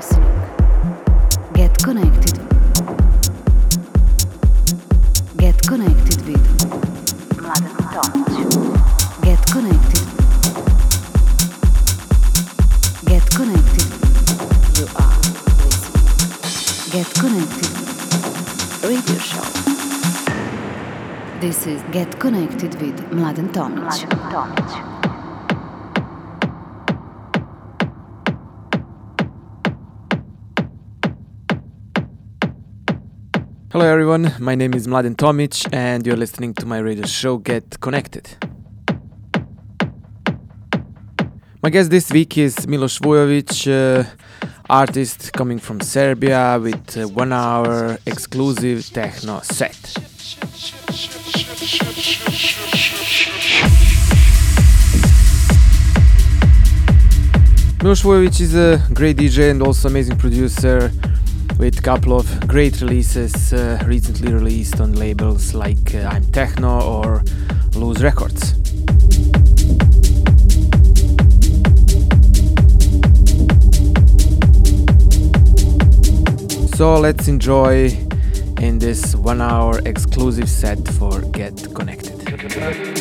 listening. Get connected. Get connected with Mladen Tomic. Get connected. Get connected. You are listening. Get connected. Radio show. This is Get Connected with Mladen Tomic. Mladen Tomic. Hello everyone, my name is Mladen Tomic and you're listening to my radio show Get Connected. My guest this week is Milos Vujovic, uh, artist coming from Serbia with a one hour exclusive techno set. Milos Vujovic is a great DJ and also amazing producer with a couple of great releases uh, recently released on labels like uh, I'm Techno or Loose Records. So let's enjoy in this one hour exclusive set for Get Connected.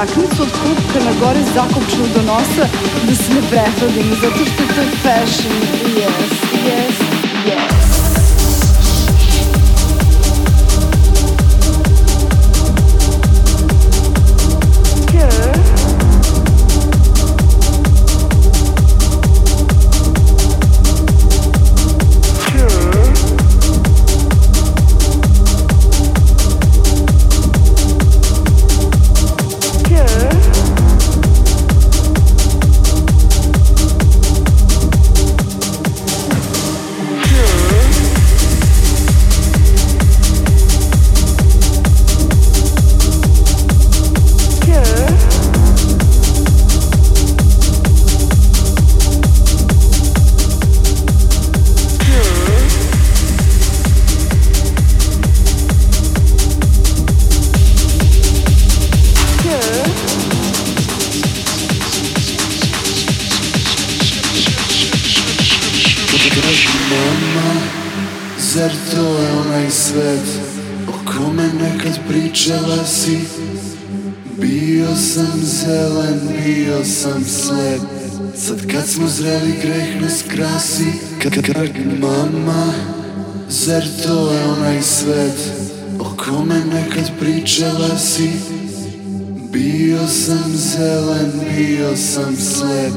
Jaknicu od kupka na gore zakopčanu do nosa da se ne prehladim zato što to je fashion. Yes, yes. Smo zreli, greh nas krasi. Kad mama, zar to je onaj svet O kome nekad pričala si? Bio sam zelen, bio sam slep.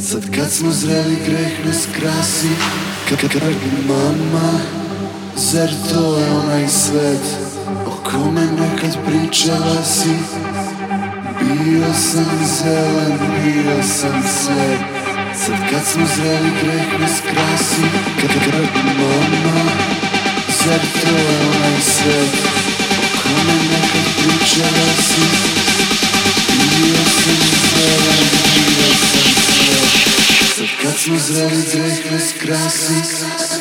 Sad kad smo zreli, greh nas krasi. Kad mama, zar to je onaj svet O kome nekad pričala si? Bio sam zelen, bio sam slep Sad kad smo zreli greh nas krasi Kad mama Zar to je onaj svet O kome nekad pričala si? Bio sam zelen, bio sam svet Sad kad smo zreli greh nas krasi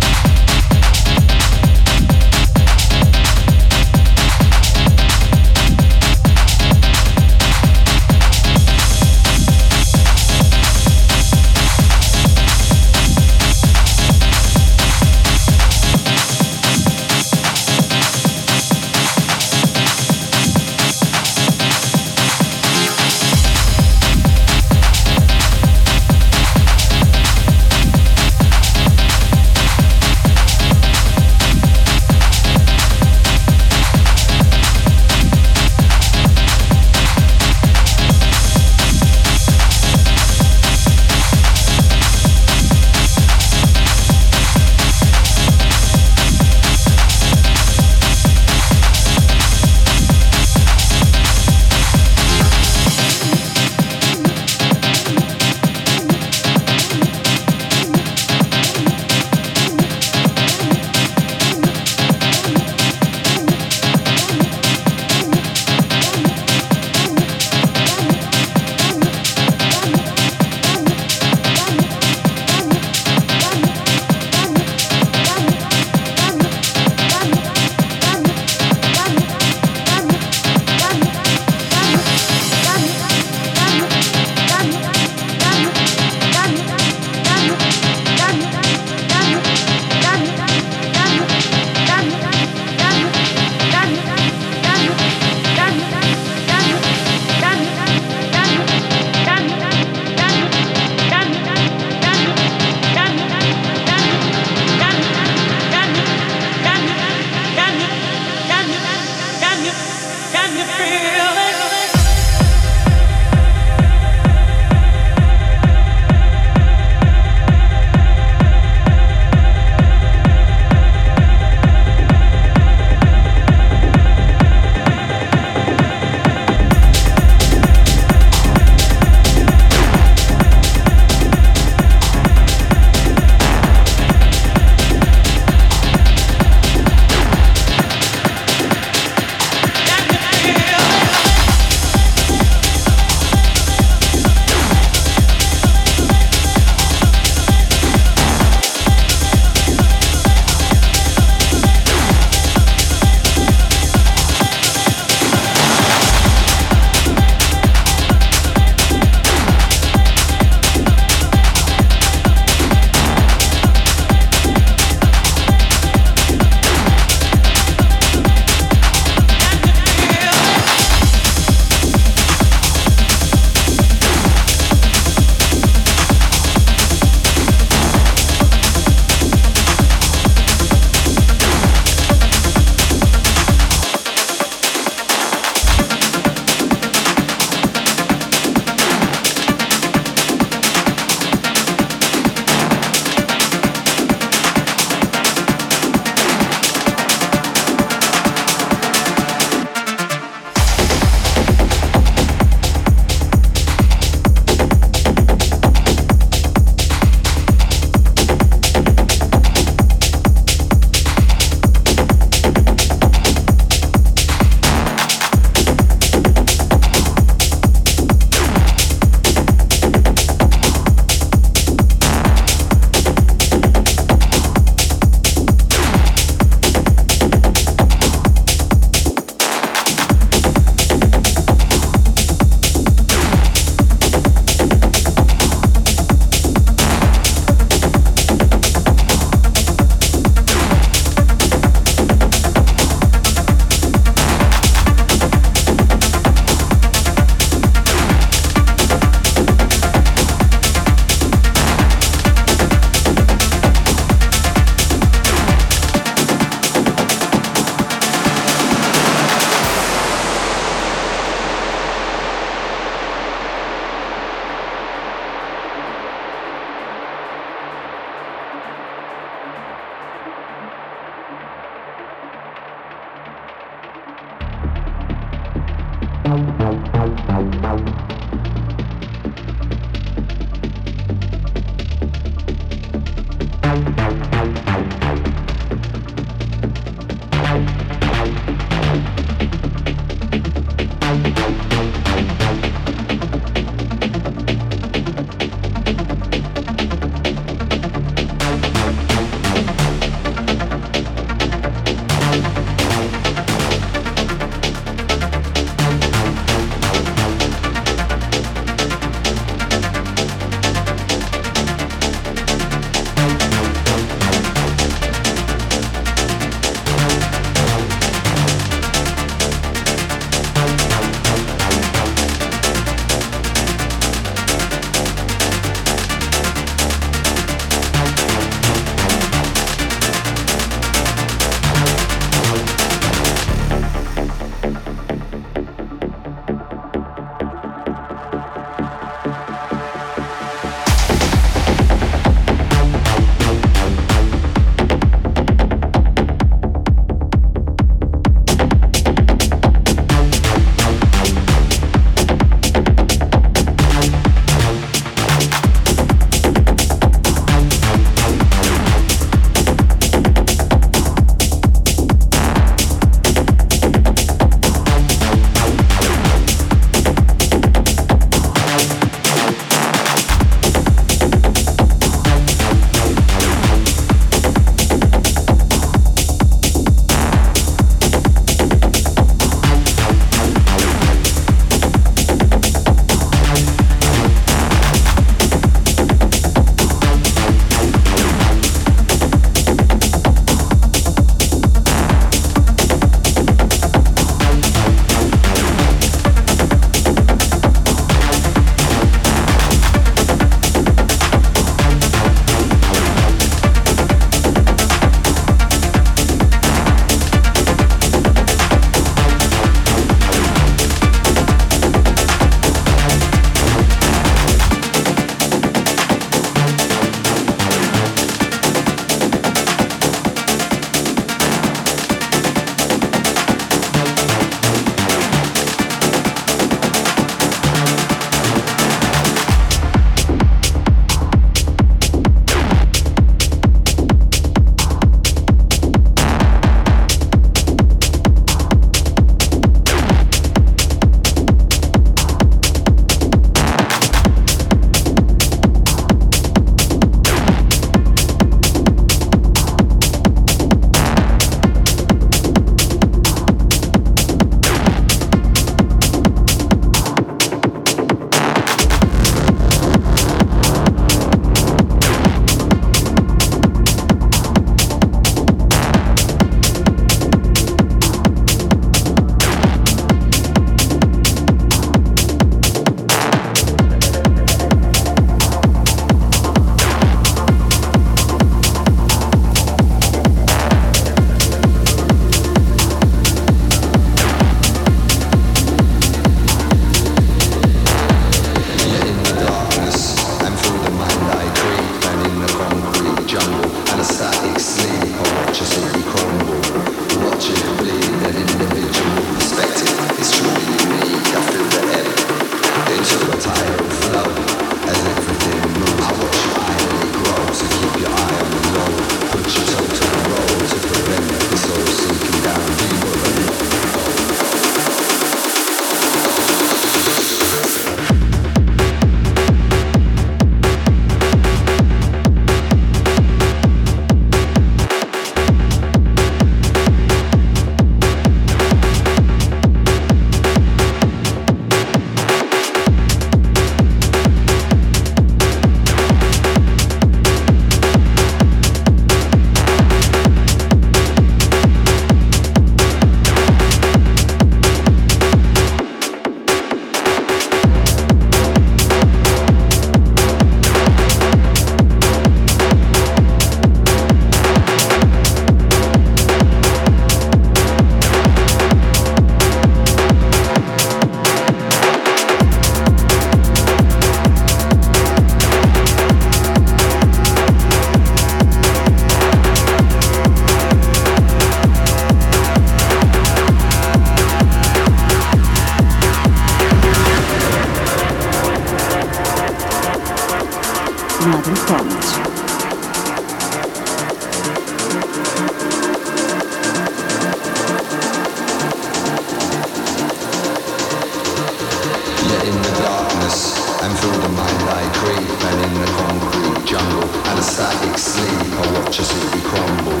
mind I creep and in the concrete jungle and a static sleep I watch as it crumble.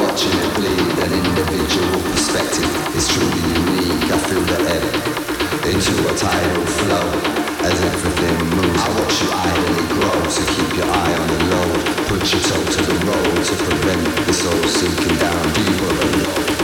Watching it bleed an individual perspective is truly unique. I feel the ebb into a tidal flow as everything moves. I watch you idly grow so keep your eye on the low. Put your toe to the road to prevent the soul sinking down. Deeper below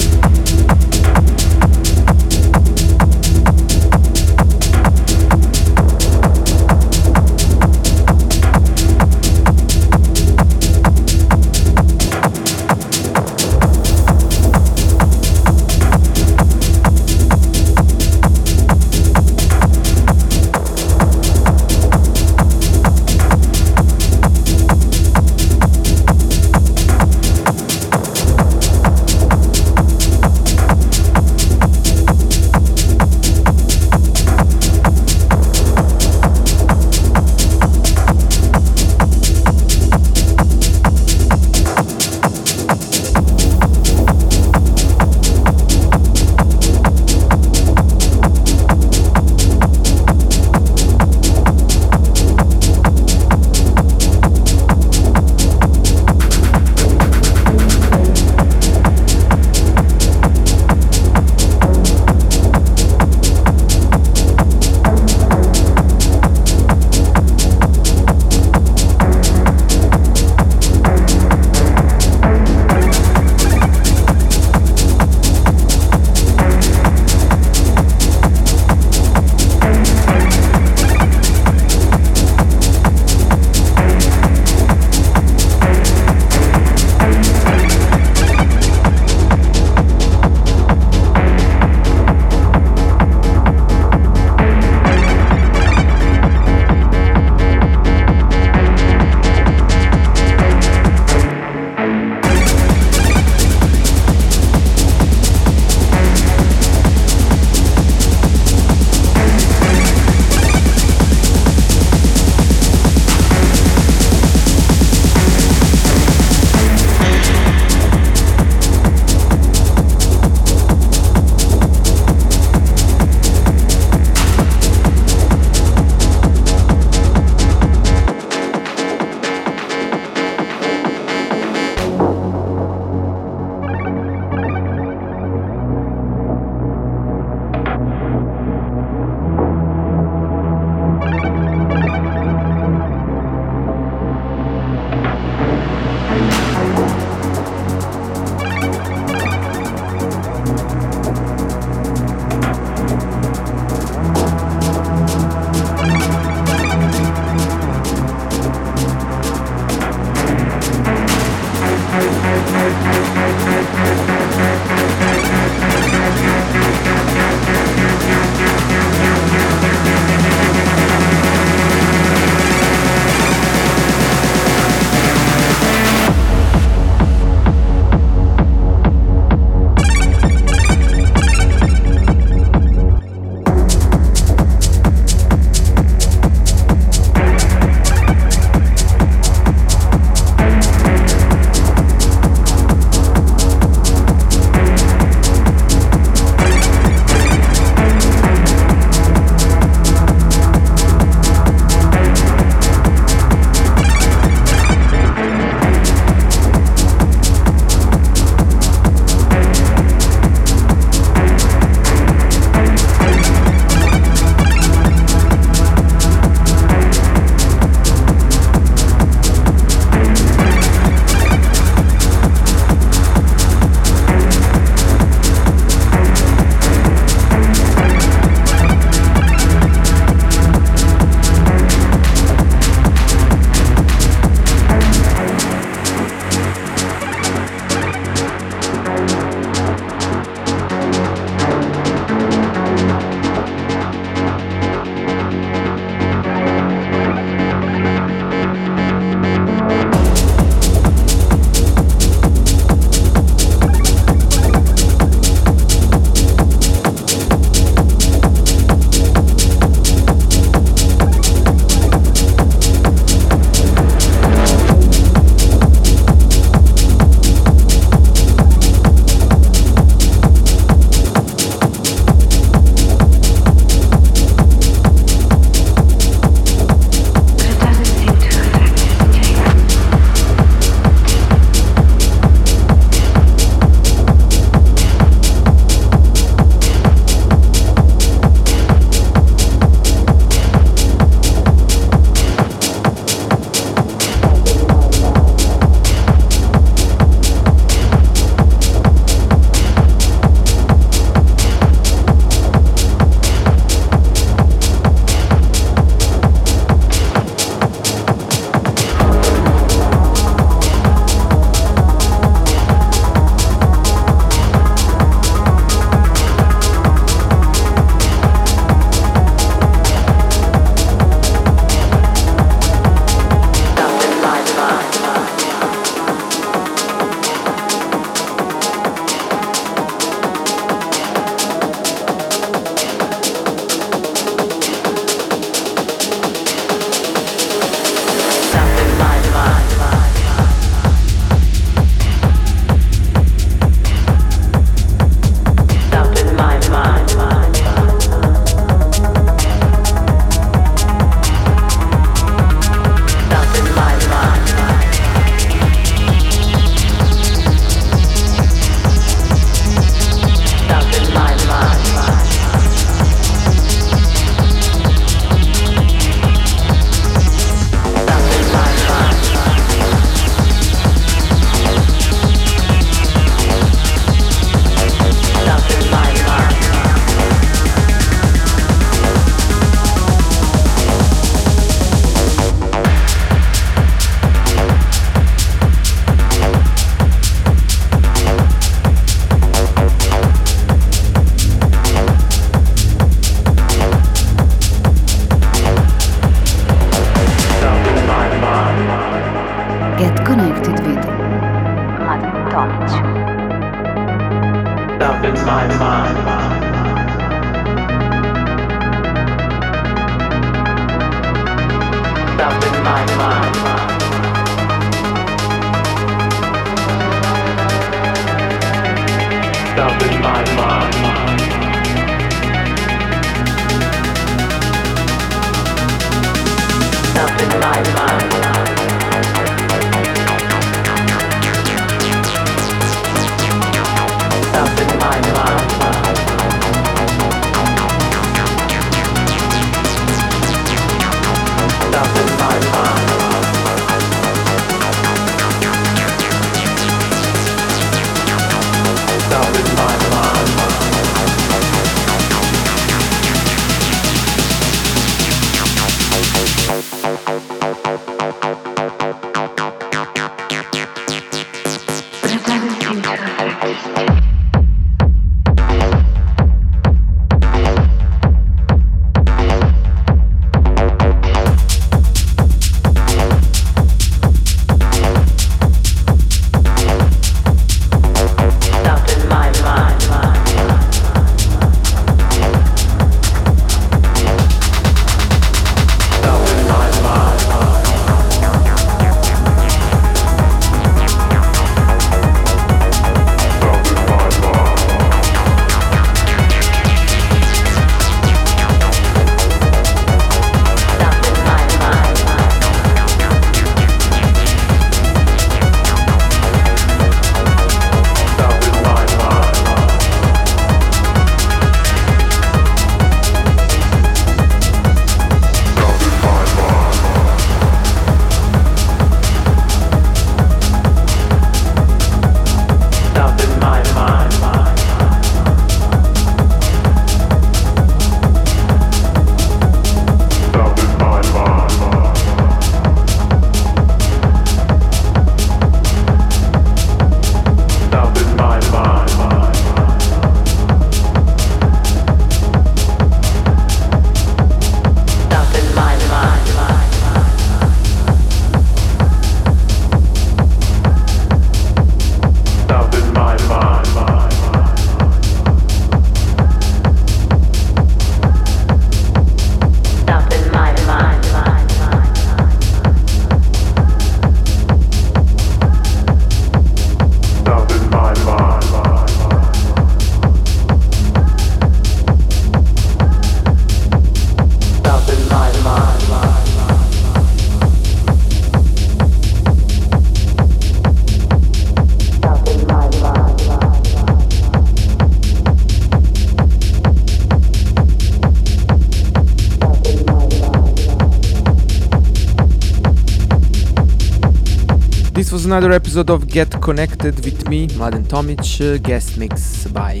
another episode of Get Connected with me, Mladen Tomic, uh, guest mix by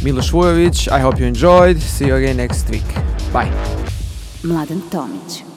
Milos Vujovic. I hope you enjoyed. See you again next week. Bye. Mladen Tomic.